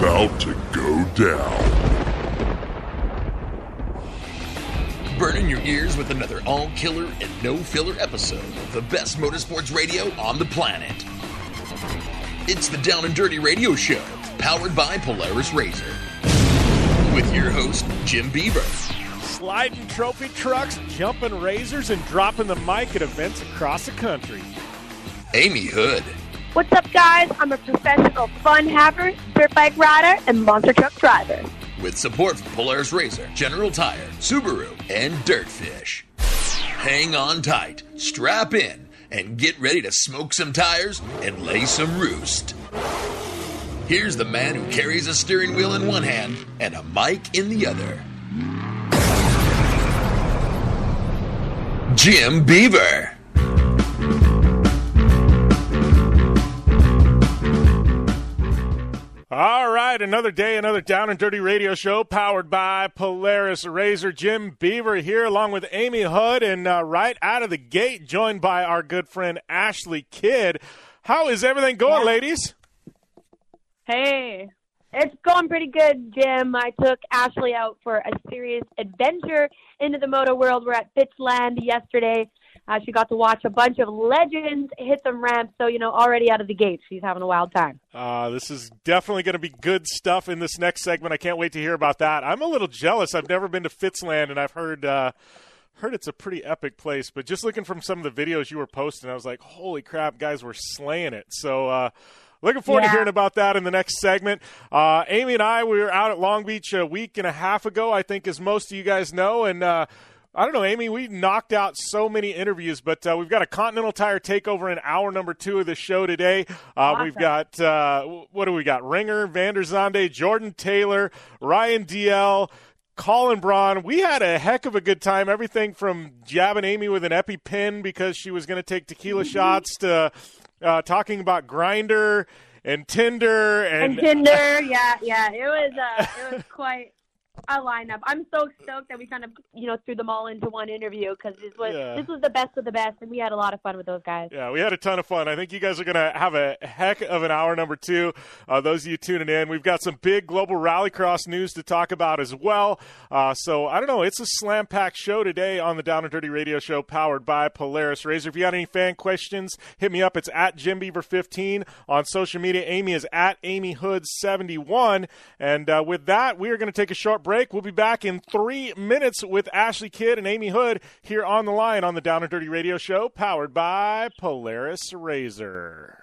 about to go down. Burning your ears with another all killer and no filler episode of the best motorsports radio on the planet. It's the Down and Dirty Radio Show, powered by Polaris Razor. With your host, Jim Beaver. Sliding trophy trucks, jumping razors, and dropping the mic at events across the country. Amy Hood. What's up, guys? I'm a professional fun haver, dirt bike rider, and monster truck driver. With support from Polaris Razor, General Tire, Subaru, and Dirtfish. Hang on tight, strap in, and get ready to smoke some tires and lay some roost. Here's the man who carries a steering wheel in one hand and a mic in the other. Jim Beaver. All right, another day, another down and dirty radio show powered by Polaris Razor. Jim Beaver here, along with Amy Hood, and uh, right out of the gate, joined by our good friend Ashley Kidd. How is everything going, ladies? Hey, it's going pretty good, Jim. I took Ashley out for a serious adventure into the moto world. We're at Fitzland yesterday. Uh, she got to watch a bunch of legends hit some ramps, so, you know, already out of the gate, she's having a wild time. Uh, this is definitely going to be good stuff in this next segment. I can't wait to hear about that. I'm a little jealous. I've never been to Fitzland, and I've heard uh, heard it's a pretty epic place. But just looking from some of the videos you were posting, I was like, "Holy crap, guys, we're slaying it!" So. Uh, Looking forward to hearing about that in the next segment. Uh, Amy and I, we were out at Long Beach a week and a half ago, I think, as most of you guys know. And uh, I don't know, Amy, we knocked out so many interviews, but uh, we've got a Continental Tire takeover in hour number two of the show today. Uh, We've got, uh, what do we got? Renger, Vander Zonde, Jordan Taylor, Ryan Dalziel. Colin Braun, we had a heck of a good time. Everything from jabbing Amy with an EpiPen because she was going to take tequila Mm-hmm. shots to uh, talking about Grindr and Tinder and, And Tinder, yeah, yeah, it was, uh, it was quite a lineup. I'm so stoked that we kind of, you know, threw them all into one interview because this was Yeah. this was the best of the best, and we had a lot of fun with those guys. Yeah, we had a ton of fun. I think you guys are going to have a heck of an hour number two. Uh, those of you tuning in, we've got some big global rallycross news to talk about as well. Uh, so I don't know, it's a slam packed show today on the Down and Dirty Radio Show, powered by Polaris Razor. If you got any fan questions, hit me up. It's at Jim Beaver 15 on social media. Amy is at Amy Hood 71, And uh, with that, we are going to take a short break. We'll be back in three minutes with Ashley Kidd and Amy Hood here on the line on the Down and Dirty Radio Show, powered by Polaris Razor.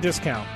discount.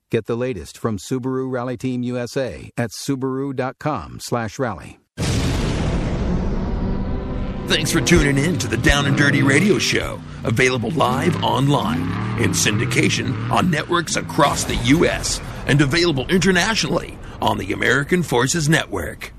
Get the latest from Subaru Rally Team USA at subaru.com/rally. Thanks for tuning in to the Down and Dirty Radio Show, available live online in syndication on networks across the U.S. and available internationally on the American Forces Network.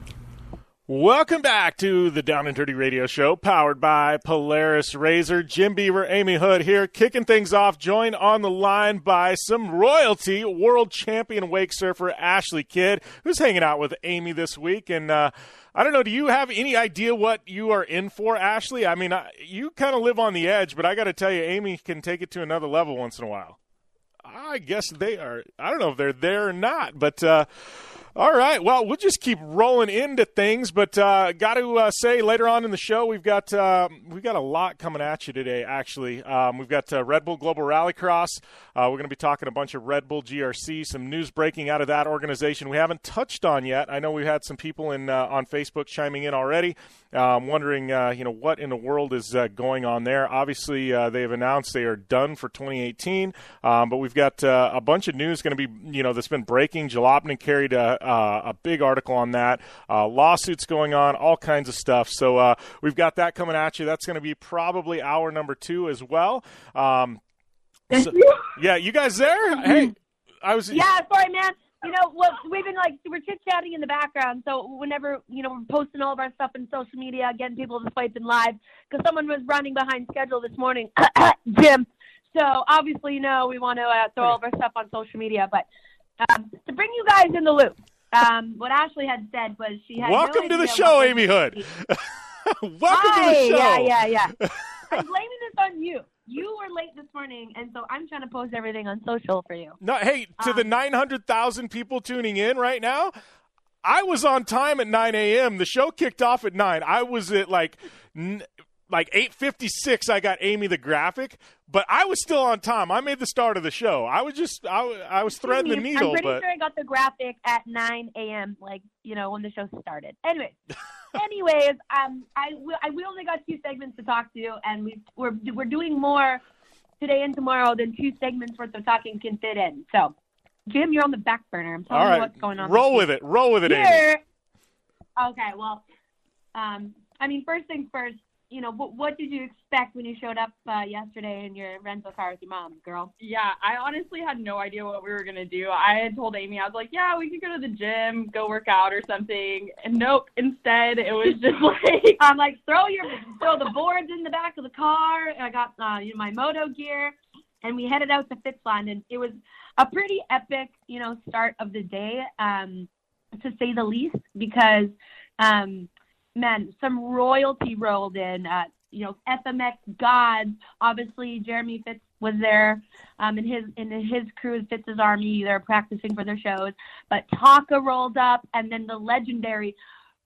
Welcome back to the Down and Dirty Radio Show, powered by Polaris Razor. Jim Beaver, Amy Hood here, kicking things off. Joined on the line by some royalty, world champion wake surfer Ashley Kidd, who's hanging out with Amy this week. And uh, I don't know, do you have any idea what you are in for, Ashley? I mean, I, you kind of live on the edge, but I got to tell you, Amy can take it to another level once in a while. I guess they are. I don't know if they're there or not, but. Uh, all right. Well, we'll just keep rolling into things, but uh, got to uh, say later on in the show we've got uh, we've got a lot coming at you today. Actually, um, we've got uh, Red Bull Global Rallycross. Uh, we're going to be talking a bunch of Red Bull GRC, some news breaking out of that organization we haven't touched on yet. I know we've had some people in uh, on Facebook chiming in already. I'm wondering, you know, what in the world is going on there. Obviously, they've announced they are done for 2018, um, but we've got a bunch of news going to be, you know, that's been breaking. Jalopnik carried a uh, a big article on that. Uh, lawsuits going on, all kinds of stuff. So uh, we've got that coming at you. That's going to be probably hour number two as well. Um, so, yeah, you guys there? Hey, I was. Yeah, sorry, man. You know, well, we've been like we're chit chatting in the background. So whenever you know we're posting all of our stuff in social media, getting people to swipe in live because someone was running behind schedule this morning, Jim. So obviously, you know, we want to uh, throw all of our stuff on social media, but um, to bring you guys in the loop, um, what Ashley had said was she had. Welcome no to the show, Amy Hood. Welcome Hi, to the show. Yeah, yeah, yeah. I'm blaming this on you. You were late this morning, and so I'm trying to post everything on social for you. No, hey, to Um, the 900,000 people tuning in right now, I was on time at 9 a.m. The show kicked off at 9. I was at like like 8:56 I got Amy the graphic, but I was still on time. I made the start of the show. I was just i, I was threading the I'm needle, pretty but sure I got the graphic at 9 a.m. Like you know when the show started. anyways anyways, um, I will. I we only got two segments to talk to, and we we're we're doing more today and tomorrow than two segments worth of talking can fit in. So, Jim, you're on the back burner. I'm telling you what's going on. Roll with it. Roll with it, Amy. Okay, well, um, I mean, first things first. You know, what, what did you expect when you showed up uh, yesterday in your rental car with your mom, girl? Yeah, I honestly had no idea what we were gonna do. I had told Amy, I was like, yeah, we could go to the gym, go work out or something. And nope, instead it was just like, I'm like, throw your throw the boards in the back of the car. I got uh, you know, my moto gear, and we headed out to Fitzland, and it was a pretty epic, you know, start of the day, um, to say the least, because, um, man, some royalty rolled in. Uh, you know, FMX gods. Obviously, Jeremy Fitz was there, um, and his in his crew, Fitz's army. They're practicing for their shows. But Taka rolled up, and then the legendary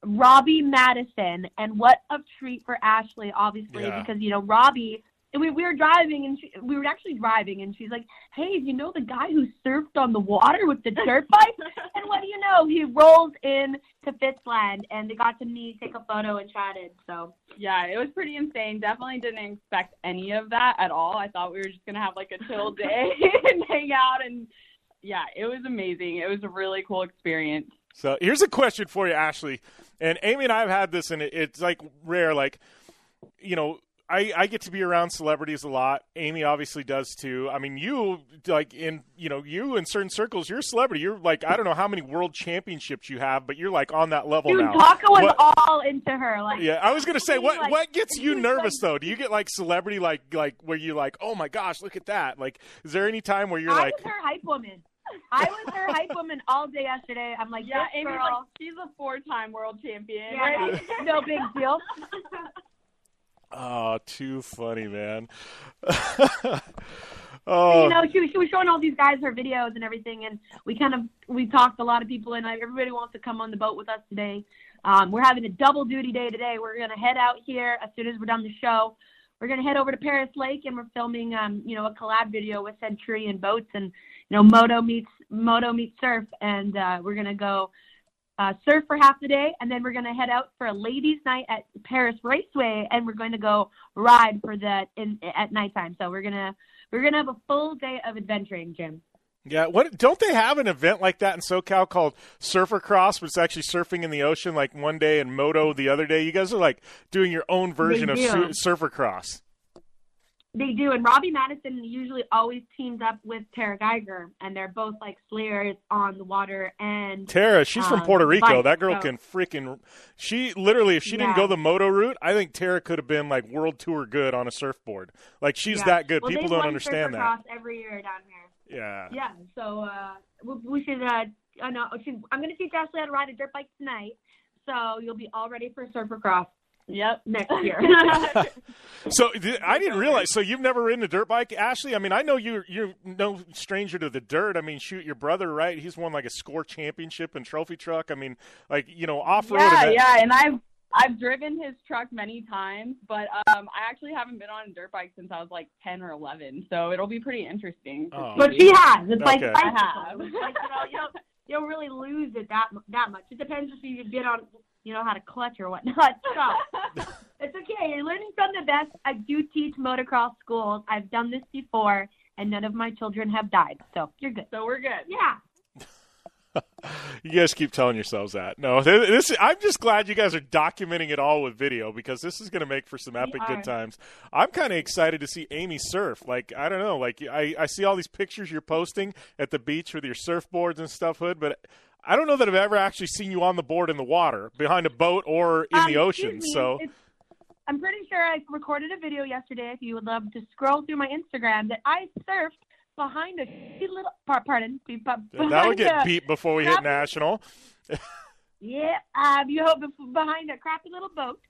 Robbie Madison, and what a treat for Ashley, obviously, Yeah. because you know Robbie. And We, we were driving and she, we were actually driving and she's like, "Hey, do you know the guy who surfed on the water with the dirt bike?" and what do you know? He rolls in to Fitzland and they got to meet, take a photo, and chatted. So yeah, it was pretty insane. Definitely didn't expect any of that at all. I thought we were just gonna have like a chill day and hang out, and yeah, it was amazing. It was a really cool experience. So here's a question for you, Ashley. And Amy and I have had this, and it- it's like rare. Like, you know, I, I get to be around celebrities a lot. Amy obviously does too. I mean, you like in you know you in certain circles, you're a celebrity. You're like I don't know how many world championships you have, but you're like on that level Dude, now. Taka was What- all into her. Like, yeah, I was gonna say what like- what gets you like- nervous though? Do you get like celebrity like like where you like oh my gosh look at that? Like is there any time where you're I like was her hype woman. I was her hype woman all day yesterday. I'm like, Yeah, this Amy's girl, like, she's a four-time world champion. yeah, right? no big deal. oh too funny man? oh you know, she, was- she was showing all these guys her videos and everything, and we kind of we talked to a lot of people, and everybody wants to come on the boat with us today. Um, we're having a double duty day today. We're gonna head out here as soon as we're done the show. We're gonna head over to Perris Lake, and we're filming, um, you know, a collab video with Centurion Boats, and you know, Moto meets Moto meets Surf, and uh, we're gonna go uh, surf for half the day, and then we're gonna head out for a ladies' night at Perris Raceway, and we're going to go ride for that in at nighttime. So we're gonna we're gonna have a full day of adventuring, Jim. Yeah, what don't they have an event like that in SoCal called Surfer Cross, where it's actually surfing in the ocean like one day and moto the other day? You guys are like doing your own version of su- Surfer Cross. They do, and Robbie Madison usually always teams up with Tarah Gieger, and they're both like slayers on the water. And Tarah, she's from um, Puerto Rico. bike, that girl so- can freaking. She literally, if she didn't go the moto route, I think Tarah could have been like world tour good on a surfboard. Like she's yeah. that good. Well, People don't understand that. Every year down here. Yeah. Yeah, so uh, we, we should. Uh, I know. Should, I'm going to teach Ashley how to ride a dirt bike tonight, so you'll be all ready for Surfer Cross Yep. next year. So I didn't realize. So you've never ridden a dirt bike, Ashley? I mean, I know you. You're no stranger to the dirt. I mean, shoot, your brother, right? He's won like a score championship and trophy truck. I mean, like you know, off road. Yeah, yeah, and I've I've driven his truck many times, but um, I actually haven't been on a dirt bike since I was like ten or eleven, so it'll be pretty interesting. Oh. but she has. It's like Okay. bicycle. I have. Like, you know, you don't, you don't really lose it that that much. It depends if you get on, you know, how to clutch or whatnot. So it's okay. You're learning from the best. I do teach motocross schools. I've done this before, and none of my children have died. So you're good. so we're good. Yeah. You guys keep telling yourselves that. No, this. I'm just glad you guys are documenting it all with video because this is going to make for some epic good times. I'm kind of excited to see Amy surf. Like I don't know, like I, I see all these pictures you're posting at the beach with your surfboards and stuff, Hood, but. I don't know that I've ever actually seen you on the board in the water, behind a boat, or in Um, the ocean. me, So, I'm pretty sure I recorded a video yesterday. If you would love to scroll through my Instagram, that I surfed behind a little. Pardon. That would get beat before we hit national. Yeah, um, you hope behind a crappy little boat,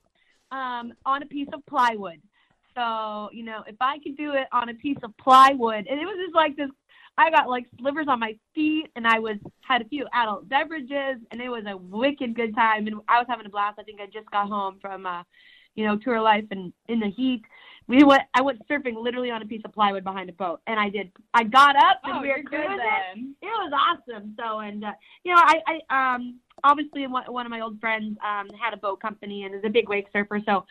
um, on a piece of plywood. So you know, if I could do it on a piece of plywood, and it was just like this. I got like slivers on my feet, and I was had a few adult beverages, and it was a wicked good time. And I was having a blast. I think I just got home from, uh, you know, tour life and in the heat. We went. I went surfing literally on a piece of plywood behind a boat, and I did. I got up and Oh, we were cruising then. it was awesome. So, and uh, you know, I, I um obviously one, one of my old friends um had a boat company and is a big wake surfer. So,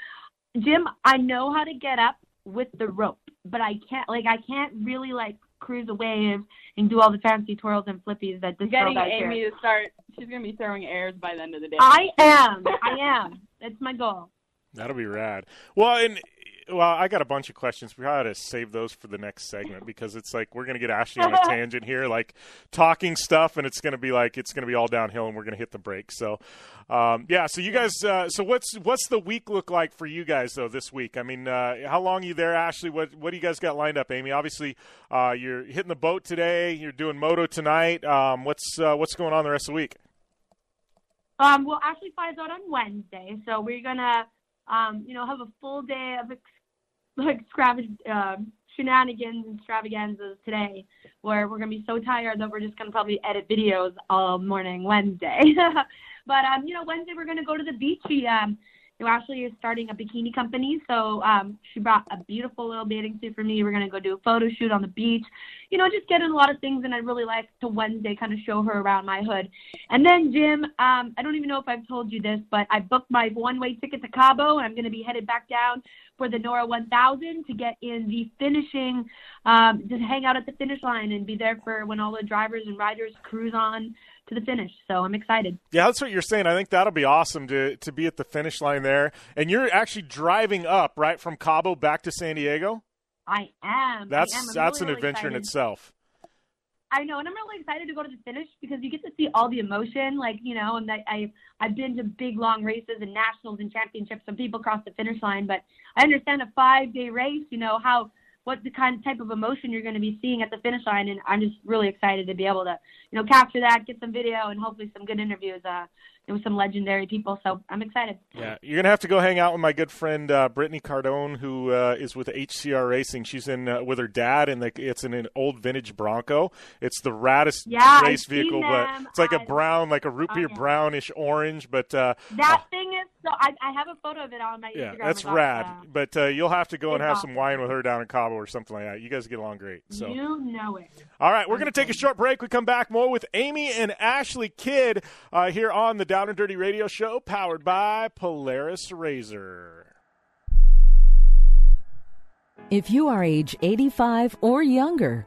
Jim, I know how to get up with the rope, but I can't like I can't really like cruise a wave and do all the fancy twirls and flippies that this girl Getting does Amy here. to start, she's gonna be throwing airs by the end of the day. I am. I am. That's my goal. That'll be rad. Well, and well, I got a bunch of questions. We ought to save those for the next segment because it's like we're going to get Ashley on a tangent here, like talking stuff, and it's going to be like it's going to be all downhill, and we're going to hit the brakes. So, um, yeah. So you guys, uh, so what's what's the week look like for you guys though this week? I mean, uh, how long are you there, Ashley? What what do you guys got lined up, Amy? Obviously, uh, you're hitting the boat today. You're doing moto tonight. Um, what's uh, what's going on the rest of the week? Um, well, Ashley flies out on Wednesday, so we're gonna, um, you know, have a full day of like scravage, uh, shenanigans and extravaganzas today, where we're gonna be so tired that we're just gonna probably edit videos all morning Wednesday. but um, you know, Wednesday we're gonna go to the beach. She, um, know, Ashley is starting a bikini company, so um, she brought a beautiful little bathing suit for me. We're gonna go do a photo shoot on the beach. You know, just getting a lot of things, and I'd really like to Wednesday kind of show her around my hood. And then, Jim, um, I don't even know if I've told you this, but I booked my one-way ticket to Cabo, and I'm going to be headed back down for the NORRA 1000 to get in the finishing, um, to hang out at the finish line and be there for when all the drivers and riders cruise on to the finish. So I'm excited. Yeah, that's what you're saying. I think that'll be awesome to to be at the finish line there. And you're actually driving up right from Cabo back to San Diego. I am. That's I am. That's really, an adventure in itself. I know, and I'm really excited to go to the finish because you get to see all the emotion, like you know, and that I I've been to big long races and nationals and championships, and people cross the finish line, but I understand a five day race, you know how what the kind of type of emotion you're going to be seeing at the finish line, and I'm just really excited to be able to you know capture that, get some video, and hopefully some good interviews uh, with some legendary people. So I'm excited. Yeah, you're gonna have to go hang out with my good friend uh, Brittany Cardone, who uh, is with HCR Racing. She's in uh, with her dad, and it's in an old vintage Bronco. It's the raddest Yeah, race vehicle, but it's like a brown, like a root Oh, beer yeah. brownish orange. But uh, That thing is so. I, I have a photo of it on my yeah, Instagram. that's about, rad. uh, but uh, you'll have to go and it's have some wine with her down in Cabo or something like that. You guys get along great. So. You know it. All right, we're going to take a short break. We come back more with Amy and Ashley Kidd uh, here on the Down and Dirty Radio Show, powered by Polaris Razor. If you are age 85 or younger,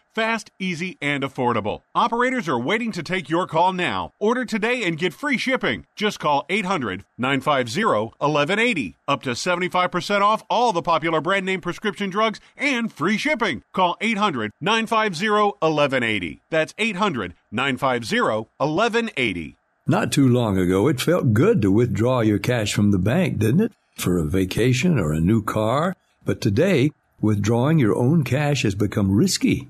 fast, easy, and affordable. Operators are waiting to take your call now. Order today and get free shipping. Just call 800 950 1180. Up to 75% off all the popular brand name prescription drugs and free shipping. Call 800 950 1180. That's 800 950 1180. Not too long ago, it felt good to withdraw your cash from the bank, didn't it? For a vacation or a new car. But today, withdrawing your own cash has become risky.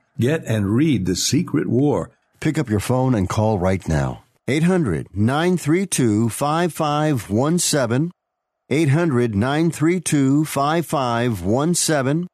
get and read The Secret War. Pick up your phone and call right now. 800 932 5517. 800 932 5517.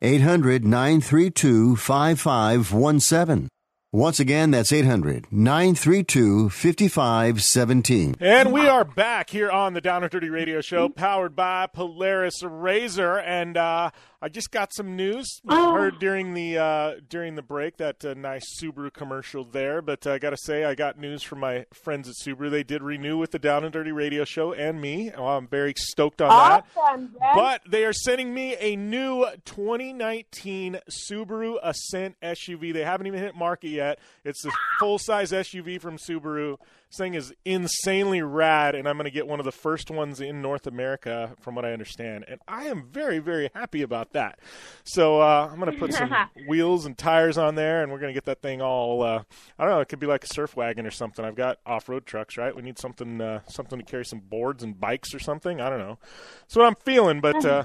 800 932 5517. Once again, that's 800 932 5517. And we are back here on the Down and Dirty Radio Show, powered by Polaris Razor. And uh, I just got some news. Oh. Heard during the uh, during the break that uh, nice Subaru commercial there. But I got to say, I got news from my friends at Subaru. They did renew with the Down and Dirty Radio Show and me. Well, I'm very stoked on that. Awesome, But they are sending me a new 2019 Subaru Ascent SUV. They haven't even hit market yet. It's the full size SUV from Subaru. This thing is insanely rad, and I'm going to get one of the first ones in North America, from what I understand. And I am very, very happy about that. So uh, I'm going to put some wheels and tires on there, and we're going to get that thing all. Uh, I don't know. It could be like a surf wagon or something. I've got off-road trucks, right? We need something, uh, something to carry some boards and bikes or something. I don't know. That's what I'm feeling, but. Uh,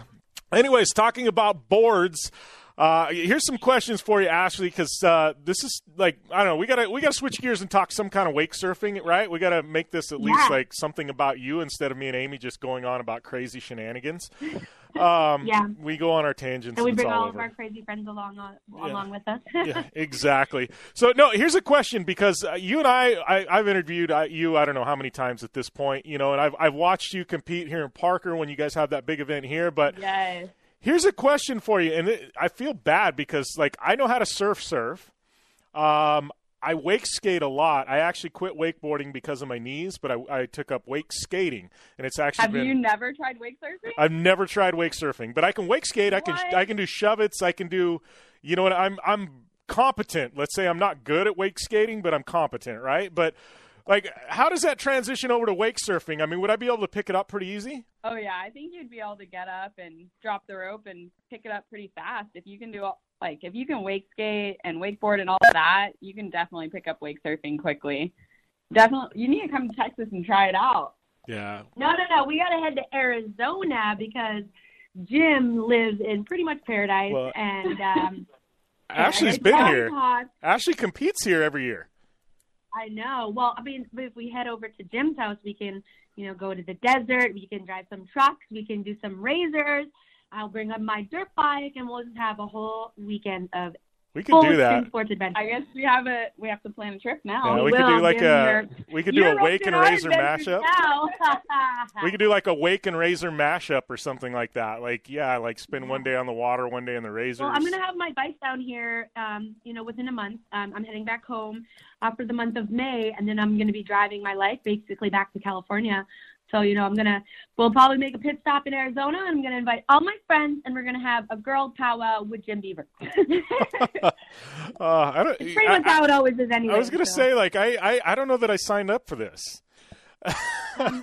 Anyways, talking about boards, Uh, here's some questions for you, Ashley, because uh, this is like I don't know. We gotta we gotta switch gears and talk some kind of wake surfing, right? We gotta make this at least like something about you instead of me and Amy just going on about crazy shenanigans. Um, Yeah. we go on our tangents. And we bring all, all of our crazy friends along uh, Yeah. along with us. yeah, exactly. So no, here's a question because uh, you and I, I I've interviewed uh, you I don't know how many times at this point, you know, and I've I've watched you compete here in Parker when you guys have that big event here, but Yes. Here's a question for you, and it, I feel bad because like I know how to surf surf. Um, I wake skate a lot. I actually quit wakeboarding because of my knees, but I, I took up wake skating, and it's actually Have been. you never tried wake surfing? I've never tried wake surfing, but I can wake skate. I can I can do shove-its. I can do, you know what? I'm I'm competent. Let's say I'm not good at wake skating, but I'm competent, right? But like, how does that transition over to wake surfing? I mean, would I be able to pick it up pretty easy? Oh yeah, I think you'd be able to get up and drop the rope and pick it up pretty fast if you can do all, like if you can wake skate and wakeboard and all of that, you can definitely pick up wake surfing quickly. Definitely, you need to come to Texas and try it out. Yeah. No, no, no. We got to head to Arizona because Jim lives in pretty much paradise, Well- and um, Ashley's been here. hot. Ashley competes here every year. I know. Well, I mean, if we head over to Jim's house, we can, you know, go to the desert. We can drive some trucks. We can do some razors. I'll bring up my dirt bike, and we'll just have a whole weekend of We could do that. sports adventure. I guess we have a we have to plan a trip now. Yeah, we could do like a we could do a wake and razor mashup. We could do like a wake and razor mashup or something like that. Like yeah, like spend one day on the water, one day in the razors. Well, I'm gonna have my bike down here, um, you know, within a month. Um, I'm heading back home uh, for the month of May, and then I'm gonna be driving my life basically back to California. So, you know, I'm gonna we'll probably make a pit stop in Arizona, and I'm gonna invite all my friends, and we're gonna have a girl powwow with Jim Beaver. uh, I don't. It's pretty I- much how it always is anyway. I was gonna so. say like I, I I don't know that I signed up for this.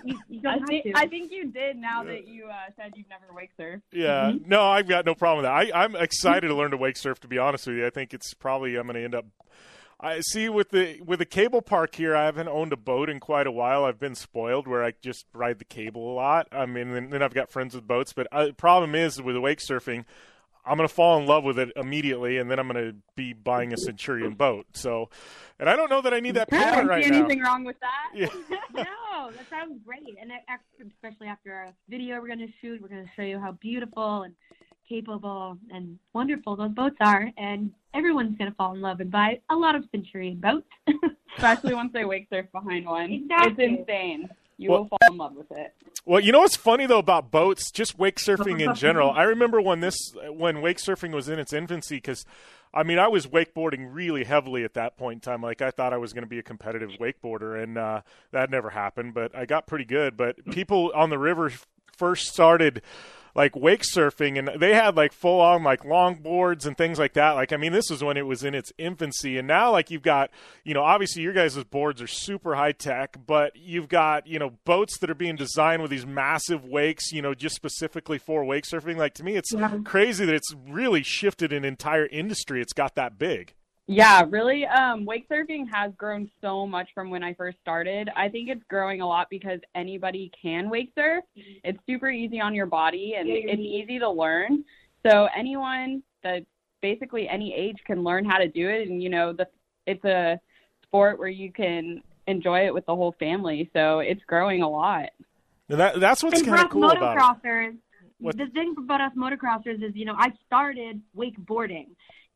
you, you don't I have think, to. I think you did now that you uh, said you've never wake surfed. Yeah, Mm-hmm. no, I've got no problem with that. I, I'm excited to learn to wake surf. To be honest with you, I think it's probably I'm going to end up. I see with the with the cable park here. I haven't owned a boat in quite a while. I've been spoiled where I just ride the cable a lot. I mean, then, then I've got friends with boats. But uh, the problem is with the wake surfing, I'm going to fall in love with it immediately, and then I'm going to be buying a Centurion boat. So, and I don't know that I need that don't right see now. anything wrong with that. Yeah. no, that sounds great. And especially after our video we're going to shoot, we're going to show you how beautiful and capable and wonderful those boats are. And everyone's going to fall in love and buy a lot of Centurion boats. Especially once they wake surf behind one. Exactly. It's insane. You Well- will fall in love with it. Well, you know what's funny though about boats, just wake surfing in general. I remember when this when wake surfing was in its infancy because I mean, I was wakeboarding really heavily at that point in time. Like I thought I was going to be a competitive wakeboarder and uh that never happened, but I got pretty good, but people on the river first started like wake surfing and they had like full on like longboards and things like that. Like i mean this was when it was in its infancy and now like you've got you know obviously your guys' boards are super high tech but you've got you know boats that are being designed with these massive wakes you know just specifically for wake surfing. Like to me it's Yeah. crazy that it's really shifted an entire industry. It's got that big Yeah, really. Um, wake surfing has grown so much from when I first started. I think it's growing a lot because anybody can wake surf. It's super easy on your body and Yeah, it's neat. easy to learn. So anyone that basically any age can learn how to do it, and you know, the it's a sport where you can enjoy it with the whole family. So it's growing a lot. and that, that's what's kind of us cool about it motocrossers, What- the thing about us motocrossers is, you know, I started wakeboarding.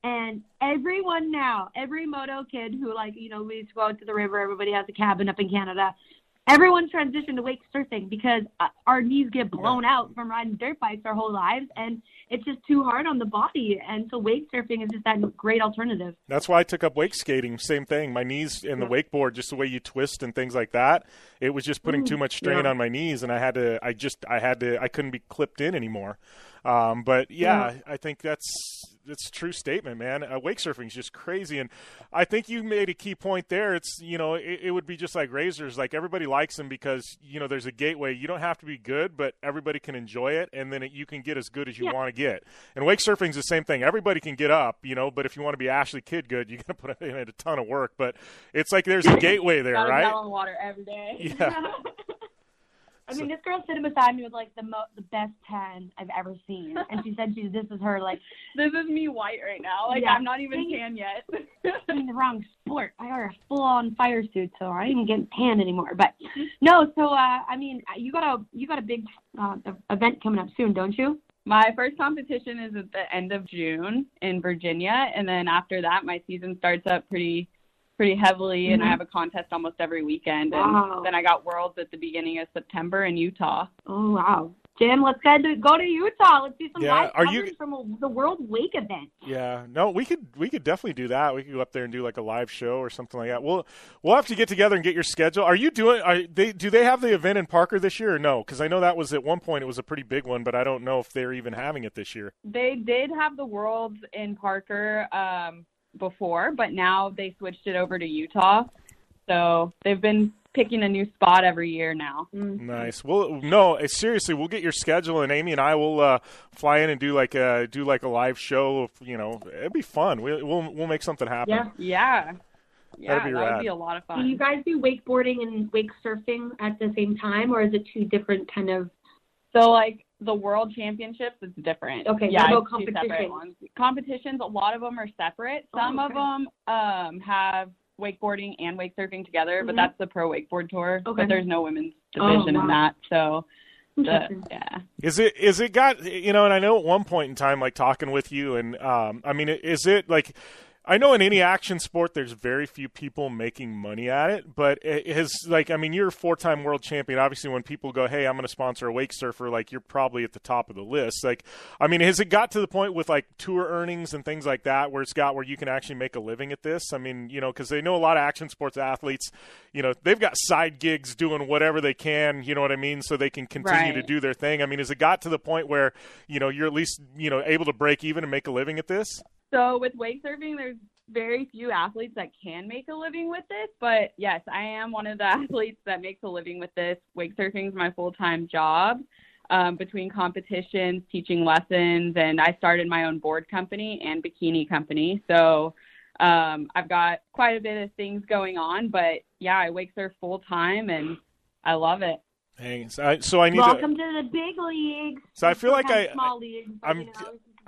And everyone now, every moto kid who like, you know, we used to go out to the river, everybody has a cabin up in Canada. Everyone's transitioned to wake surfing because uh, our knees get blown out from riding dirt bikes our whole lives, and it's just too hard on the body. And so wake surfing is just that great alternative. That's why I took up wake skating. Same thing. My knees and the wakeboard, just the way you twist and things like that, it was just putting too much strain yeah. on my knees, and I had to. I just. I had to. I couldn't be clipped in anymore. Um, but yeah, I think that's a true statement, man. Uh, wake surfing is just crazy, and I think you made a key point there. It's you know it, it would be just like razors. Like everybody likes them because you know there's a gateway. You don't have to be good, but everybody can enjoy it, and then it, you can get as good as you Yeah. want to get. And wake surfing is the same thing. Everybody can get up, you know, but if you want to be Ashley Kidd good, you got to put in a ton of work. But it's like there's a gateway there, right? water every day. Yeah. I mean, this girl sitting beside me with like the mo- the best tan I've ever seen, and she said she this is her like This is me white right now. Like Yeah. I'm not even tan yet. I'm in the wrong sport. I wear a full on fire suit, so I ain't even getting tan anymore. But no, so uh, I mean, you got a you got a big uh, event coming up soon, don't you? My first competition is at the end of June in Virginia, and then after that, my season starts up pretty, pretty heavily, and I Mhm. have a contest almost every weekend. And Wow. then I got Worlds at the beginning of September in Utah. Oh wow, Jim, let's go to go to Utah. Let's do some Yeah, live are you- from a, the World Wake event. Yeah, no, we could we could definitely do that. We could go up there and do like a live show or something like that. We'll we'll have to get together and get your schedule. Are you doing? Are they do they have the event in Parker this year or no? Because I know that was at one point it was a pretty big one, but I don't know if they're even having it this year. They did have the Worlds in Parker um, before, but now they switched it over to Utah. So they've been picking a new spot every year now. Nice. Well, no, seriously, we'll get your schedule, and Amy and I will uh, fly in and do like a do like a live show. Of, you know, it'd be fun. We, we'll we'll make something happen. Yeah. Yeah. Yeah, That'd be that rad. would be a lot of fun. Do you guys do wakeboarding and wake surfing at the same time, or is it two different kind of? So like the world championships, it's different. Okay, yeah, what about two separate competitions? ones. Competitions, a lot of them are separate. Oh, Some of them um have wakeboarding and wake surfing together, but Mhm. that's the pro wakeboard tour. Okay. But there's no women's Oh, division in that. So the, yeah. Is it is it got you know? And I know at one point in time, like talking with you, and um, I mean, is it like? I know in any action sport, there's very few people making money at it, but it has like I mean, you're a four-time world champion. Obviously, when people go, "Hey, I'm going to sponsor a wake surfer," like you're probably at the top of the list. Like, I mean, has it got to the point with like tour earnings and things like that, where it's got where you can actually make a living at this? I mean, you know, because they know a lot of action sports athletes, you know, they've got side gigs doing whatever they can, you know what I mean, so they can continue to do their thing. I mean, has it got to the point where you know you're at least you know able to break even and make a living at this? So with wake surfing, there's very few athletes that can make a living with this. But yes, I am one of the athletes that makes a living with this. Wake surfing is my full time job. Um, between competitions, teaching lessons, and I started my own board company and bikini company. So um, I've got quite a bit of things going on. But yeah, I wake surf full time, and I love it. Dang, so I, so I need Welcome to. to the big leagues. So I feel like I- small leagues. I'm you know,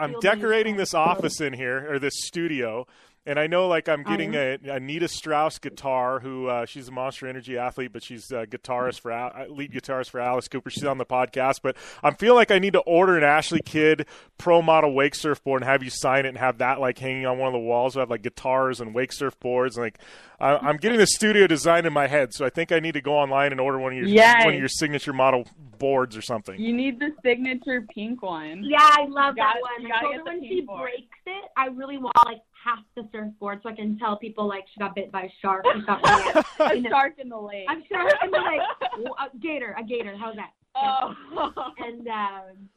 I'm decorating this office in here or this studio, and I know like I'm getting a Nita Strauss guitar, who uh, she's a Monster Energy athlete, but she's a guitarist for uh, lead guitarist for Alice Cooper. She's on the podcast, but I'm feeling like I need to order an Ashley Kidd pro model wake surfboard and have you sign it and have that like hanging on one of the walls. I have like guitars and wake surfboards. Like I, I'm getting the studio design in my head, so I think I need to go online and order one of your Yes. one of your signature model boards or something. You need the signature pink one. Yeah, I love You gotta- that one. you I gotta told get her the when pink she board. breaks it, I really want like half the surfboard so I can tell people like she got bit by a shark or something. a You know, shark in the lake. I'm sure and they're like a gator, a gator. How's that? Oh. And um,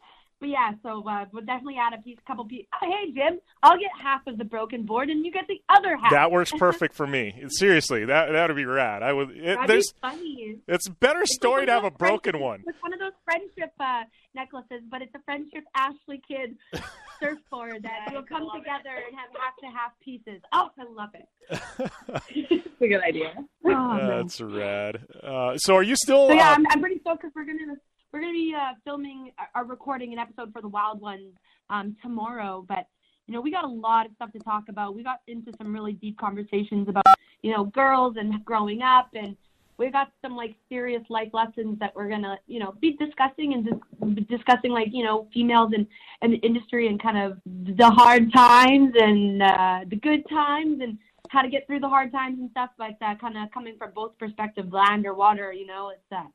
but yeah, so uh, we'll definitely add a piece, couple pieces. Oh, hey Jim, I'll get half of the broken board and you get the other half. That works perfect for me. Seriously, that that would be rad. I would. It, That'd there's be funny. it's a better story to have a broken one. It's one of those friendship uh, necklaces, but it's a friendship Ashley Kidd surfboard that will come together and have half to half pieces. Oh, I love it. It's a good idea. Oh, man. That's rad. Uh, so are you still? So yeah, uh, I'm, I'm pretty stoked because we're gonna we're gonna be uh, filming or recording an episode for the Wild Ones um, tomorrow. But you know, we got a lot of stuff to talk about. We got into some really deep conversations about you know girls and growing up, and we got some like serious life lessons that we're gonna you know be discussing and dis- discussing like you know females and and the industry and kind of the hard times and uh, the good times and how to get through the hard times and stuff like that. Kind of coming from both perspectives, land or water. You know, it's uh,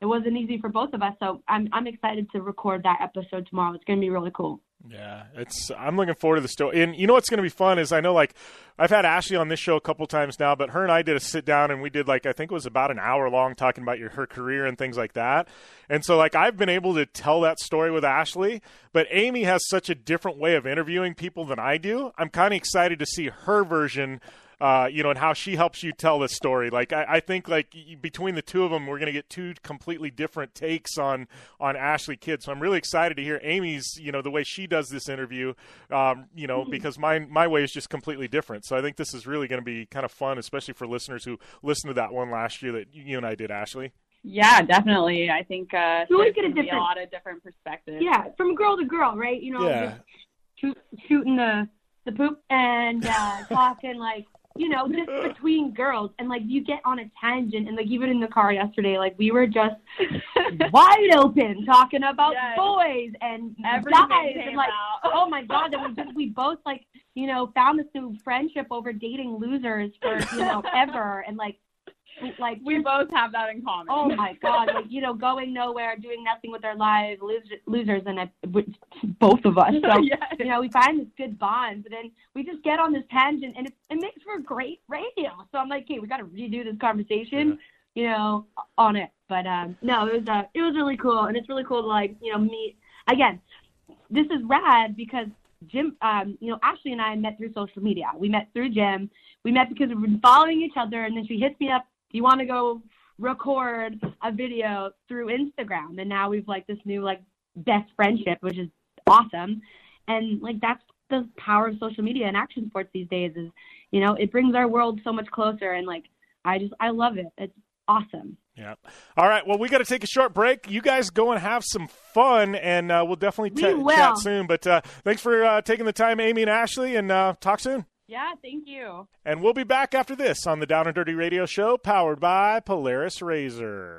it wasn't easy for both of us. So I'm I'm excited to record that episode tomorrow. It's gonna be really cool. Yeah, it's. I'm looking forward to the story. And you know what's going to be fun is I know like I've had Ashley on this show a couple times now, but her and I did a sit down and we did like I think it was about an hour long talking about your her career and things like that. And so like I've been able to tell that story with Ashley, but Amy has such a different way of interviewing people than I do. I'm kind of excited to see her version uh, you know, and how she helps you tell this story. Like, I, I think like between the two of them, we're going to get two completely different takes on on Ashley Kidd. So I'm really excited to hear Amy's, you know, the way she does this interview. Um, you know, because my my way is just completely different. So I think this is really going to be kind of fun, especially for listeners who listened to that one last year that you and I did, Ashley. Yeah, definitely. I think uh, You always there's get a gonna be different- a lot of different perspectives. Yeah, from girl to girl, right? You know, Yeah. just shoot, shooting the the poop and uh, talking like you know just between girls, and like you get on a tangent, and like even in the car yesterday, like we were just wide open talking about Yes. boys and Everything guys, and like out. oh my god, that we just we both like you know found this new friendship over dating losers for you know ever, and like like We both have that in common. Oh my God! Like you know, going nowhere, doing nothing with our lives, loser, losers, and I, which- both of us. So Yes. you know, we find this good bond, but then we just get on this tangent, and it, it makes for great radio. So I'm like, hey, we got to redo this conversation, you know, on it. But um, no, it was uh, it was really cool, and it's really cool to like you know meet again. This is rad because Jim, um, you know, Ashley and I met through social media. We met through Jim. We met because we've been following each other, and then she hits me up. You want to go record a video through Instagram? And now we've like this new like best friendship, which is awesome. And like that's the power of social media and action sports these days. Is you know, it brings our world so much closer. And like, I just I love it. It's awesome. Yeah. All right. Well, we got to take a short break. You guys go and have some fun, and uh, we'll definitely We chat soon. But uh, thanks for uh, taking the time, Amy and Ashley, and uh, talk soon. Yeah, thank you. And we'll be back after this on the Down and Dirty Radio Show, powered by Polaris RZR.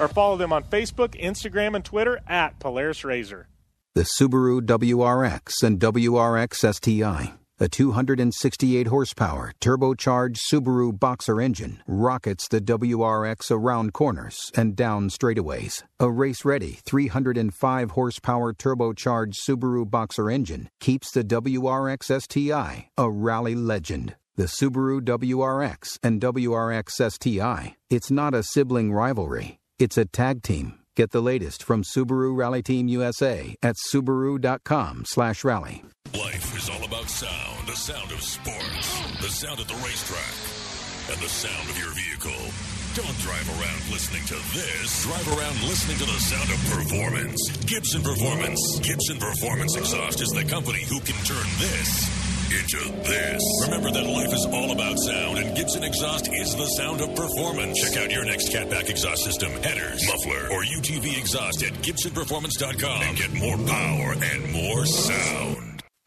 or follow them on Facebook, Instagram, and Twitter at Polaris RZR. The Subaru WRX and WRX STI. A 268 horsepower turbocharged Subaru Boxer engine rockets the WRX around corners and down straightaways. A race ready 305 horsepower turbocharged Subaru Boxer engine keeps the WRX STI a rally legend. The Subaru WRX and WRX STI. It's not a sibling rivalry, it's a tag team. Get the latest from Subaru Rally Team USA at subaru.com/rally. Life is all about sound. The sound of sports. The sound at the racetrack. And the sound of your vehicle. Don't drive around listening to this. Drive around listening to the sound of performance. Gibson Performance. Gibson Performance Exhaust is the company who can turn this into this. Remember that life is all about sound, and Gibson Exhaust is the sound of performance. Check out your next catback exhaust system, headers, muffler, or UTV exhaust at GibsonPerformance.com and get more power and more sound.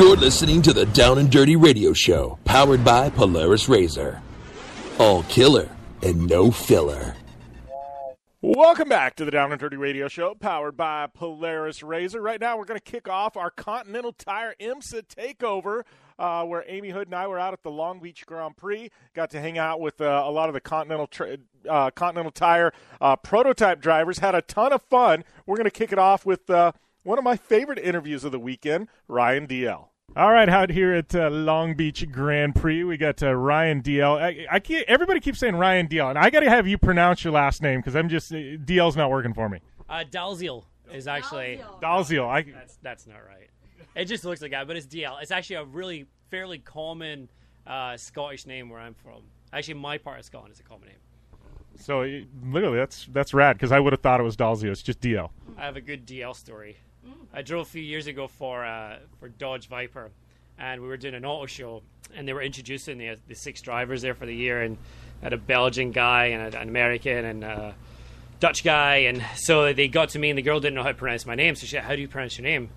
You're listening to the Down and Dirty Radio Show, powered by Polaris RZR. All killer and no filler. Welcome back to the Down and Dirty Radio Show, powered by Polaris RZR. Right now, we're going to kick off our Continental Tire IMSA takeover, uh, where Amy Hood and I were out at the Long Beach Grand Prix. Got to hang out with uh, a lot of the Continental tra- uh, Continental Tire uh, prototype drivers. Had a ton of fun. We're going to kick it off with uh, one of my favorite interviews of the weekend, Ryan Dalziel. All right, out here at uh, Long Beach Grand Prix, we got uh, Ryan Dalziel. I, I can't, everybody keeps saying Ryan DL, and I got to have you pronounce your last name because I'm just DL's not working for me. Uh, Dalziel is actually Dalziel. I, that's that's not right. It just looks like that, but it's DL. It's actually a really fairly common uh, Scottish name where I'm from. Actually, my part of Scotland is a common name. So it- literally, that's that's rad because I would have thought it was Dalziel. It's just DL. I have a good DL story. I drove a few years ago for uh, for Dodge Viper, and we were doing an auto show, and they were introducing the the six drivers there for the year, and had a Belgian guy and an American and a Dutch guy, and so they got to me, and the girl didn't know how to pronounce my name, so she said, "How do you pronounce your name?"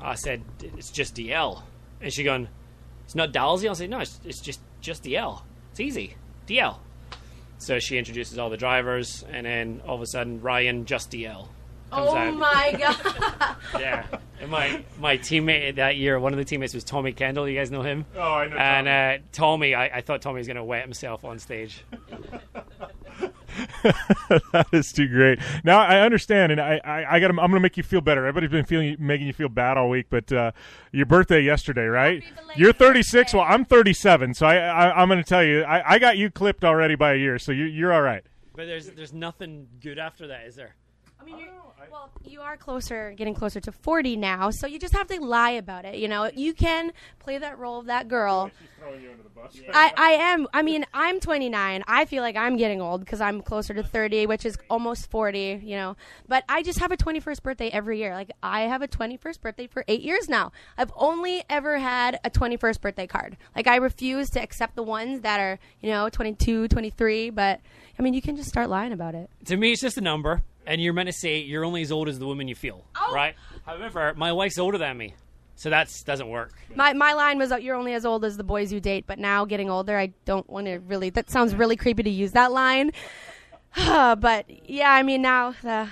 I said, "It's just DL," and she gone, "It's not Dalziel." I said, "No, it's, it's just just DL. It's easy, DL." So she introduces all the drivers, and then all of a sudden, Ryan just DL. Comes Oh out. my god. Yeah. And my my teammate that year, one of the teammates was Tommy Kendall. You guys know him? Oh, I know And uh, Tommy, I, I thought Tommy was going to wet himself on stage. that is too great. Now I understand, and I, I, I got. I'm going to make you feel better. Everybody's been feeling making you feel bad all week, but uh, your birthday yesterday, right? You're 36. Well, I'm 37, so I, I I'm going to tell you, I, I got you clipped already by a year, so you, you're all right. But there's there's nothing good after that, is there? I mean, you're, well, you are closer, getting closer to 40 now, so you just have to lie about it. You know, you can play that role of that girl. She's throwing you into the bus. I, I am. I mean, I'm 29. I feel like I'm getting old because I'm closer to 30, which is almost 40. You know, but I just have a 21st birthday every year. Like I have a 21st birthday for eight years now. I've only ever had a 21st birthday card. Like I refuse to accept the ones that are you know 22, 23. But I mean, you can just start lying about it. To me, it's just a number, and you're meant to say you're only as old as the woman you feel, Oh. right? However, my wife's older than me, so that doesn't work. My my line was you're only as old as the boys you date, but now getting older, I don't want to really. That sounds really creepy to use that line. but yeah, I mean now. Uh,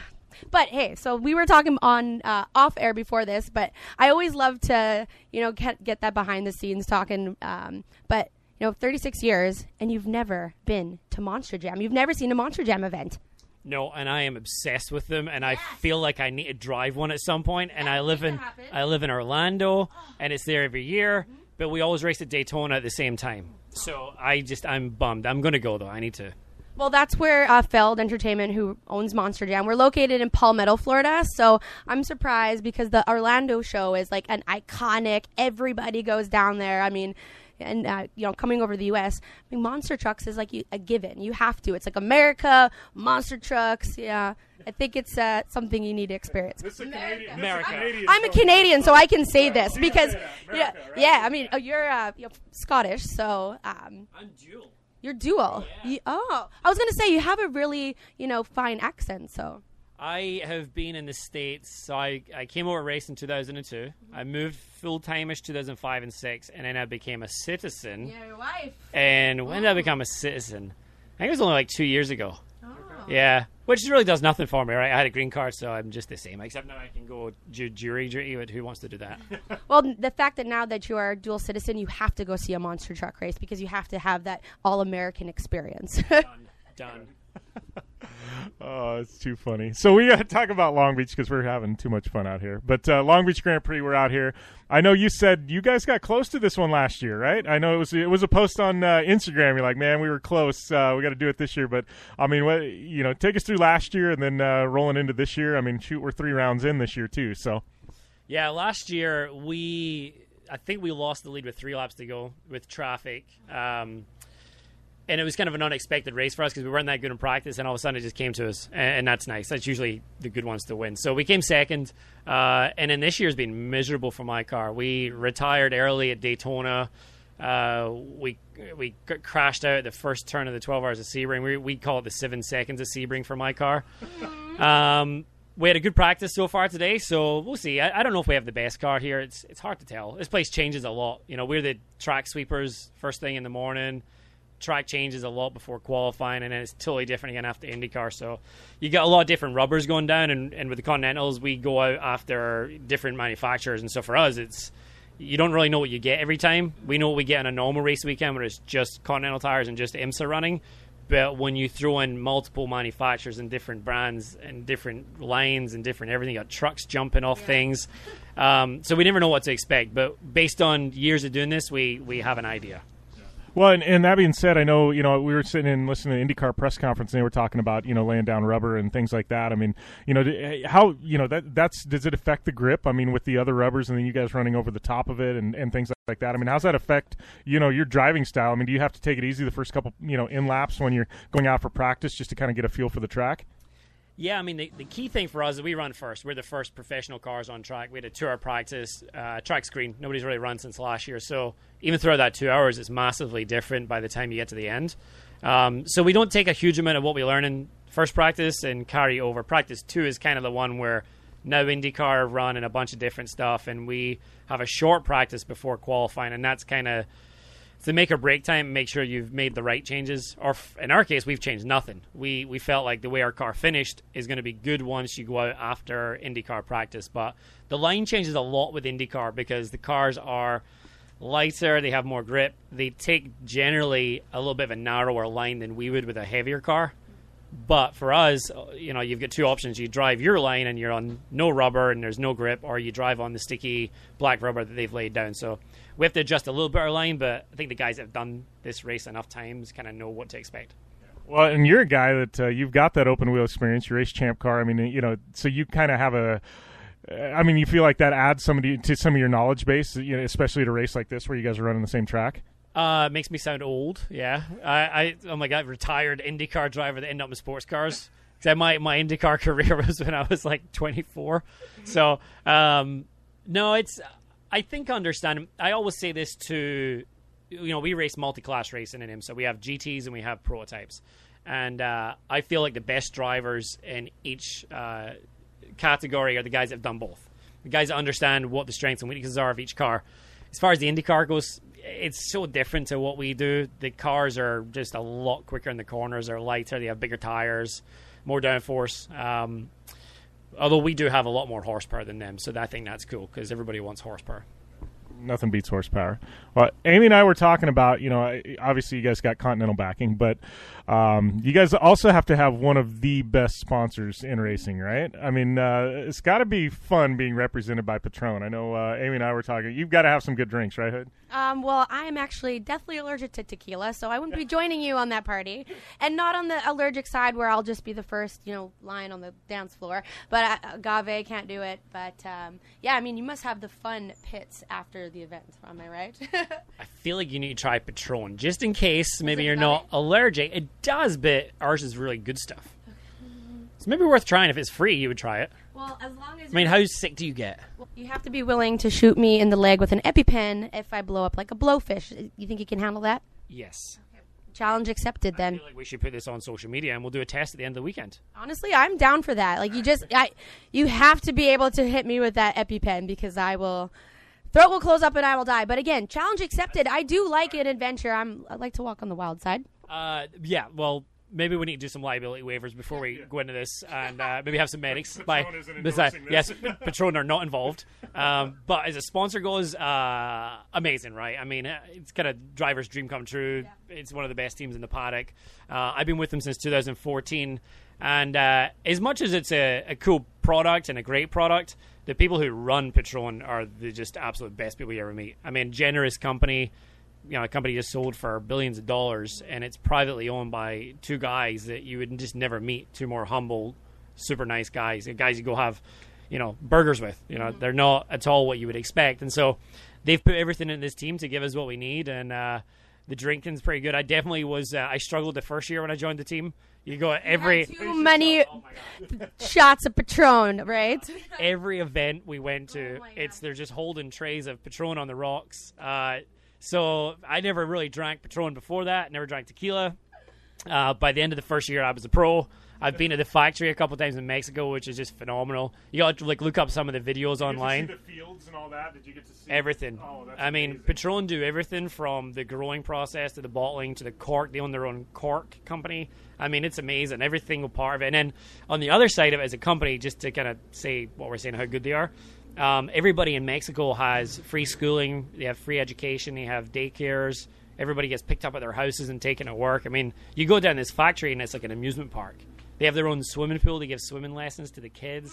but hey, so we were talking on uh, off air before this, but I always love to you know get get that behind the scenes talking. Um, but you know, 36 years, and you've never been to Monster Jam. You've never seen a Monster Jam event. No, and I am obsessed with them, and I feel like I need to drive one at some point. And I live in I live in Orlando, and it's there every year. But we always race at Daytona at the same time. So I just I'm bummed. I'm going to go though. I need to. Well, that's where uh, Feld Entertainment, who owns Monster Jam, we're located in Palmetto, Florida. So I'm surprised because the Orlando show is like an iconic. Everybody goes down there. I mean, and uh, you know, coming over to the U.S., I mean, monster trucks is like you, a given. You have to. It's like America, monster trucks. Yeah, I think it's uh, something you need to experience. This is America. I'm a Canadian, so I can say this because yeah, yeah. I mean, uh, you're, uh, you're Scottish, so um, I'm dual. you're dual. You- oh, I was gonna say you have a really you know fine accent. So I have been in the States. So I, I came over race in 2002. I moved full timeish 2005 and 6, and then I became a citizen. yeah, your wife. And when did I become a citizen? I think it was only like two years ago. Oh. Yeah, which really does nothing for me, right? I had a green card, so I'm just the same. Except now I can go ju- jury duty. But who wants to do that? Well, the fact that now that you are a dual citizen, you have to go see a monster truck race because you have to have that all American experience. done. Done. Oh, it's too funny. So we got to talk about Long Beach because we're having too much fun out here. But uh, Long Beach Grand Prix, we're out here. I know you said you guys got close to this one last year, right? I know it was it was a post on uh, Instagram. You're like, man, we were close. Uh, we got to do it this year. But I mean, what you know, take us through last year and then uh, rolling into this year. I mean, shoot, we're three rounds in this year too. So Yeah, last year we, I think we lost the lead with three laps to go with traffic. Um, and it was kind of an unexpected race for us because we weren't that good in practice, and all of a sudden it just came to us, and, and that's nice. That's usually the good ones to win. So we came second, uh, and then this year's been miserable for my car. We retired early at Daytona. Uh, we we crashed out the first turn of the 12 hours of Sebring. We we call it the seven seconds of Sebring for my car. Um, we had a good practice so far today, so we'll see. I, I don't know if we have the best car here. It's it's hard to tell. This place changes a lot. You know, we're the track sweepers first thing in the morning. Track changes a lot before qualifying, and then it's totally different again after IndyCar. So you got a lot of different rubbers going down, and, and with the Continentals, we go out after different manufacturers, and so for us, it's you don't really know what you get every time. We know what we get on a normal race weekend where it's just Continental tires and just IMSA running. But when you throw in multiple manufacturers and different brands and different lines and different everything, you got trucks jumping off things. Um, so we never know what to expect. But based on years of doing this, we, we have an idea. Well, and, and that being said, I know you know we were sitting and listening to IndyCar press conference, and they were talking about you know laying down rubber and things like that. I mean, you know, eh, how you know that that's does it affect the grip? I mean, with the other rubbers, and then you guys running over the top of it and, and things like that. I mean, how's that affect you know your driving style? I mean, do you have to take it easy the first couple you know in laps when you're going out for practice just to kind of get a feel for the track? Yeah, I mean, the, the key thing for us is we run first. We're the first professional cars on track. We had a two hour practice, uh, track screen. Nobody's really run since last year. So even throughout that two hours, it's massively different by the time you get to the end. Um, so we don't take a huge amount of what we learn in first practice and carry over. Practice two is kind of the one where now IndyCar run and a bunch of different stuff, and we have a short practice before qualifying, and that's kind of to make or break time, make sure you've made the right changes. Or in our case, we've changed nothing. We we felt like the way our car finished is going to be good once you go out after IndyCar practice. But the line changes a lot with IndyCar because the cars are lighter, they have more grip, they take generally a little bit of a narrower line than we would with a heavier car. But for us, uh, you know, you've got two options. You drive your line and you're on no rubber and there's no grip, or you drive on the sticky black rubber that they've laid down. So we have to adjust a little bit our line, but I think the guys that have done this race enough times kind of know what to expect. Well, and you're a guy that uh, you've got that open wheel experience. Your race champ car. I mean, you know, so you kind of have a. I mean, you feel like that adds somebody to some of your knowledge base, you know, especially at a race like this where you guys are running the same track. Uh, makes me sound old. Yeah, I, I oh my god, retired IndyCar driver that ended up in sports cars. Because my my IndyCar career was when I was like 24. So um, no, it's I think understand. I always say this to you know we race multi-class racing in him, so we have GTS and we have prototypes, and uh, I feel like the best drivers in each uh, category are the guys that have done both. The guys that understand what the strengths and weaknesses are of each car. As far as the IndyCar goes, it's so different to what we do. The cars are just a lot quicker in the corners. They're lighter. They have bigger tires, more downforce. Um, although we do have a lot more horsepower than them, so I think that's cool because everybody wants horsepower. Nothing beats horsepower. Well, Amy and I were talking about, you know, obviously you guys got Continental backing, but um, you guys also have to have one of the best sponsors in racing, right? I mean, uh, it's got to be fun being represented by Patron. I know uh, Amy and I were talking. You've got to have some good drinks, right, Hood? Um, well, I am actually deathly allergic to tequila, so I wouldn't be joining you on that party, and not on the allergic side where I'll just be the first, you know, line on the dance floor. But uh, agave can't do it. But um, yeah, I mean, you must have the fun pits after the event. Am I right? I feel like you need to try Patron just in case maybe you're not allergic. It does, but ours is really good stuff. It's maybe worth trying if it's free. You would try it. well, as long as I mean, how sick do you get? you have to be willing to shoot me in the leg with an EpiPen if I blow up like a blowfish. You think you can handle that? Yes. Challenge accepted. Then Like we should put this on social media and we'll do a test at the end of the weekend. honestly, I'm down for that. Like you just, I, you have to be able to hit me with that EpiPen because I will. Throat will close up and I will die. But again, challenge accepted. I do like an adventure. I'm. I like to walk on the wild side. Uh, yeah. Well, maybe we need to do some liability waivers before we go into this, and uh, maybe have some medics. by isn't this Yes. Patron are not involved. Um, but as a sponsor goes, uh, amazing, right? I mean, uh, it's kind of driver's dream come true. It's one of the best teams in the paddock. Uh, I've been with them since 2014, and uh, as much as it's a, a cool product and a great product, the people who run Patron are the just absolute best people you ever meet. I mean, generous company you know, a company just sold for billions of dollars, and it's privately owned by two guys that you would just never meet. Two more humble, super nice guys, guys you go have, you know, burgers with. You know, they're not at all what you would expect, and so they've put everything in this team to give us what we need, and uh, the drinking's pretty good. I definitely was. Uh, I struggled the first year when I joined the team. You go at every Too many shots of Patron, right? every event we went to, it's they're just holding trays of Patron on the rocks. Uh, so I never really drank Patron before that. Never drank tequila. Uh, by the end of the first year, I was a pro. I've been to the factory a couple times in Mexico, which is just phenomenal. You got to like look up some of the videos online. the fields and all that. Did you get to see Everything. Oh, that's I mean, Patron do everything from the growing process to the bottling to the cork. They own their own cork company. I mean, it's amazing. Every single part of it. And then on the other side of it, as a company, just to kind of say what we're saying, how good they are. Um, everybody in Mexico has free schooling. They have free education. They have daycares. Everybody gets picked up at their houses and taken to work. I mean, you go down this factory and it's like an amusement park. They have their own swimming pool. They give swimming lessons to the kids.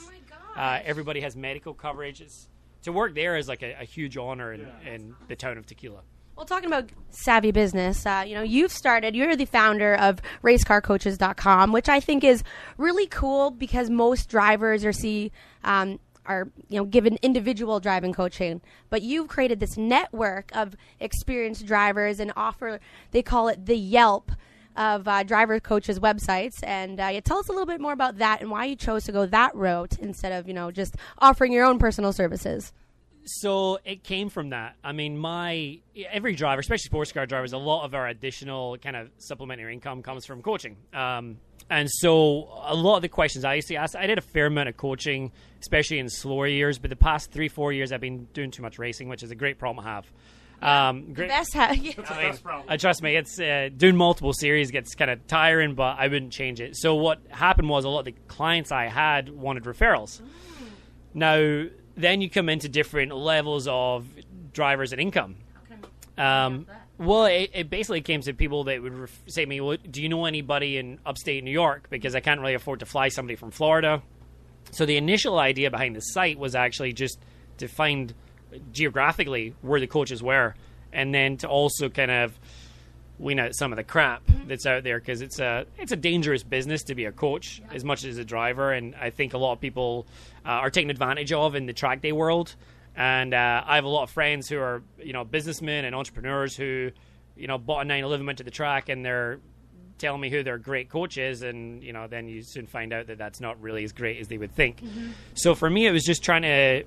uh, everybody has medical coverage. It's, to work there is like a, a huge honor in, in the town of Tequila. Well, talking about savvy business, uh, you know, you've started, you're the founder of racecarcoaches.com, which I think is really cool because most drivers are see, um, are, you know, given individual driving coaching, but you've created this network of experienced drivers and offer, they call it the Yelp of uh, driver coaches websites. And uh, yeah, tell us a little bit more about that and why you chose to go that route instead of, you know, just offering your own personal services. So it came from that. I mean, my every driver, especially sports car drivers, a lot of our additional kind of supplementary income comes from coaching. Um, and so a lot of the questions I used to ask, I did a fair amount of coaching, especially in slower years. But the past three, four years, I've been doing too much racing, which is a great problem to have. Um, great. Best ha- yeah. I mean, uh, trust me, it's uh, doing multiple series gets kind of tiring, but I wouldn't change it. So what happened was a lot of the clients I had wanted referrals. Now, then you come into different levels of drivers and income. Um, well, it, it, basically came to people that would ref- say to me, well, "Do you know anybody in upstate New York? Because I can't really afford to fly somebody from Florida." So the initial idea behind the site was actually just to find geographically where the coaches were, and then to also kind of wean out some of the crap that's out there because it's a it's a dangerous business to be a coach as much as a driver, and I think a lot of people uh, are taken advantage of in the track day world. And uh, I have a lot of friends who are you know businessmen and entrepreneurs who you know bought a 911 went to the track and they're telling me who their great coach is, and you know then you soon find out that that's not really as great as they would think. Mm-hmm. So for me, it was just trying to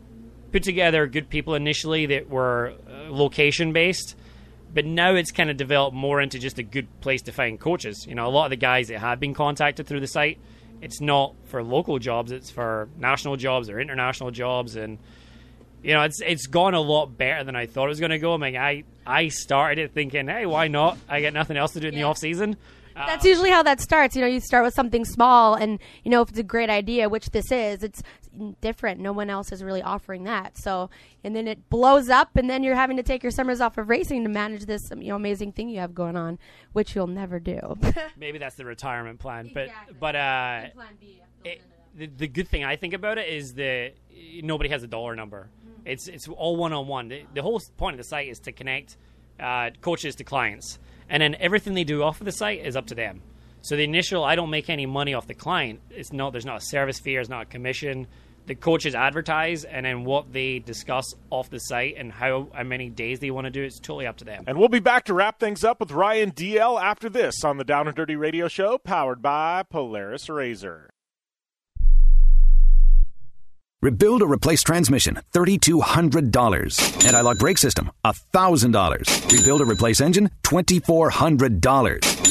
put together good people initially that were uh, location based but now it's kind of developed more into just a good place to find coaches. You know, a lot of the guys that have been contacted through the site, it's not for local jobs; it's for national jobs or international jobs, and you know, it's it's gone a lot better than I thought it was going to go. I mean, I I started it thinking, hey, why not? I get nothing else to do in the off season. That's usually how that starts. You know, you start with something small, and you know if it's a great idea, which this is, it's different. No one else is really offering that. So, and then it blows up, and then you're having to take your summers off of racing to manage this, you know, amazing thing you have going on, which you'll never do. Maybe that's the retirement plan, but but uh, it, the the good thing I think about it is that nobody has a dollar number. It's it's all one on one. The whole point of the site is to connect uh, coaches to clients and then everything they do off of the site is up to them. So the initial, I don't make any money off the client. It's no, there's not a service fee, there's not a commission. The coaches advertise, and then what they discuss off the site and how, how many days they want to do it's totally up to them. And we'll be back to wrap things up with Ryan Dalziel after this on the Down and Dirty Radio Show, powered by Polaris RZR. Rebuild or replace transmission, $3,200. Anti-lock brake system, $1,000. Rebuild or replace engine, $2,400.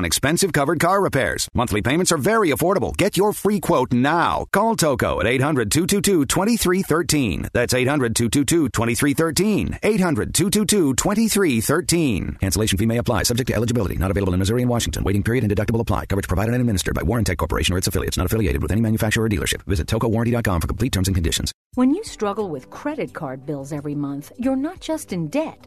on expensive covered car repairs. Monthly payments are very affordable. Get your free quote now. Call Toco at 800 222 2313. That's 800 222 2313. 800 222 2313. Cancellation fee may apply, subject to eligibility. Not available in Missouri and Washington. Waiting period and deductible apply. Coverage provided and administered by Warrantech Corporation or its affiliates, not affiliated with any manufacturer or dealership. Visit tocowarranty.com for complete terms and conditions. When you struggle with credit card bills every month, you're not just in debt.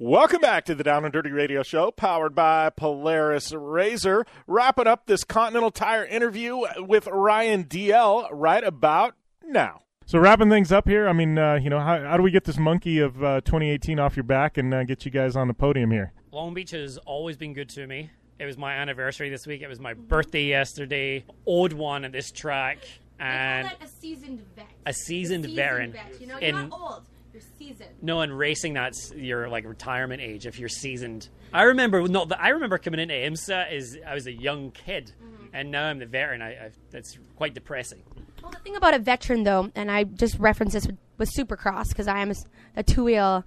Welcome back to the Down and Dirty Radio Show, powered by Polaris RZR. Wrapping up this Continental Tire interview with Ryan Dalziel right about now. So wrapping things up here, I mean, uh, you know, how, how, do we get this monkey of uh, 2018 off your back and uh, get you guys on the podium here? Long Beach has always been good to me. It was my anniversary this week. It was my birthday yesterday. Owed one at this track, and a seasoned vet. A seasoned, a seasoned veteran. Vet. You know, you're not old seasoned. No, in racing, that's your like retirement age if you're seasoned. I remember no, I remember coming into IMSA as I was a young kid, mm-hmm. and now I'm the veteran. I, I, that's quite depressing. Well, the thing about a veteran, though, and I just reference this with, with Supercross because I am a, a two wheel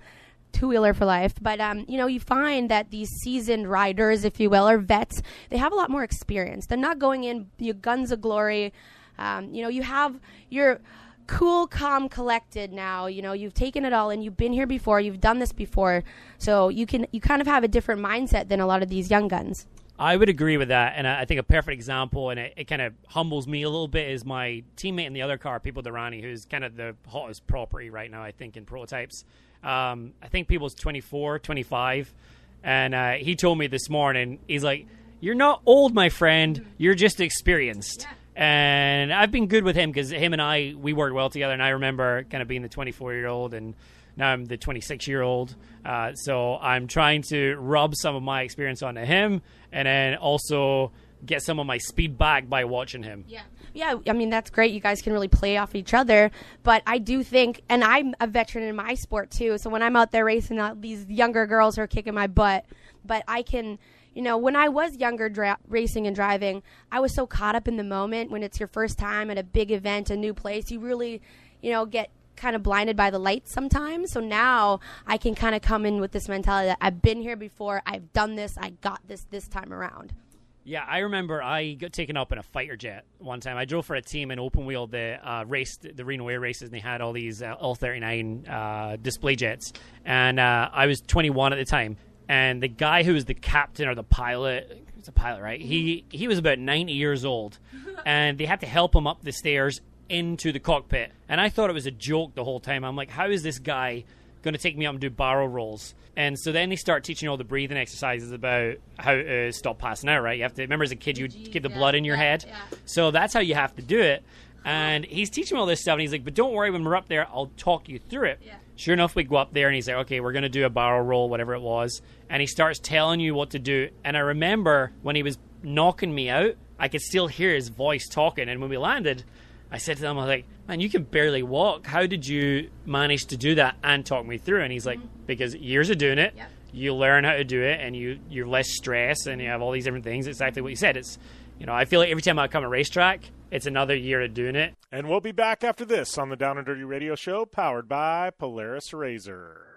two wheeler for life. But um, you know, you find that these seasoned riders, if you will, or vets, they have a lot more experience. They're not going in you guns of glory. Um, you know, you have your cool, calm, collected now. You know, you've taken it all and you've been here before, you've done this before. So you can you kind of have a different mindset than a lot of these young guns. I would agree with that, and I think a perfect example, and it, it kind of humbles me a little bit, is my teammate in the other car, Pipo Derani, who's kind of the hottest property right now, I think, in prototypes. Um, I think Pipo's 24, 25, and uh, he told me this morning, he's like, "You're not old, my friend. You're just experienced." Yeah and I've been good with him because him and I we worked well together, and I remember kind of being the 24 year old, and now I'm the 26 year old. Uh, so I'm trying to rub some of my experience onto him, and then also get some of my speed back by watching him. Yeah. Yeah, I mean that's great. You guys can really play off each other, but I do think, and I'm a veteran in my sport too. So when I'm out there racing, uh, these younger girls are kicking my butt, but I can you know, when I was younger dra- racing and driving, I was so caught up in the moment when it's your first time at a big event, a new place. You really, you know, get kind of blinded by the lights sometimes. So now I can kind of come in with this mentality that I've been here before, I've done this, I got this this time around. Yeah, I remember I got taken up in a fighter jet one time. I drove for a team in open wheel that uh, raced the Reno Air races, and they had all these uh, L39 uh, display jets. And uh, I was 21 at the time and the guy who was the captain or the pilot it's a pilot right? He he was about 90 years old. And they had to help him up the stairs into the cockpit. And i thought it was a joke the whole time. I'm like how is this guy going to take me up and do barrel rolls? And so then they start teaching all the breathing exercises about how to stop passing out right? You have to remember as a kid you keep the yeah, blood in your yeah, head? yeah. so that's how you have to do it. And he's teaching me all this stuff and he's like but don't worry when we're up there i'll talk you through it Sure enough, we go up there and he's like, okay, we're going to do a barrel roll, whatever it was. And he starts telling you what to do. And I remember when he was knocking me out, I could still hear his voice talking. And when we landed, I said to him, I was like, man, you can barely walk. How did you manage to do that and talk me through? And he's like, mm-hmm. because years of doing it, yeah. you learn how to do it and you, you're less stressed and you have all these different things. It's exactly what you said. It's, you know, I feel like every time I come a racetrack, it's another year of doing it. And we'll be back after this on the Down and Dirty Radio Show, powered by Polaris RZR.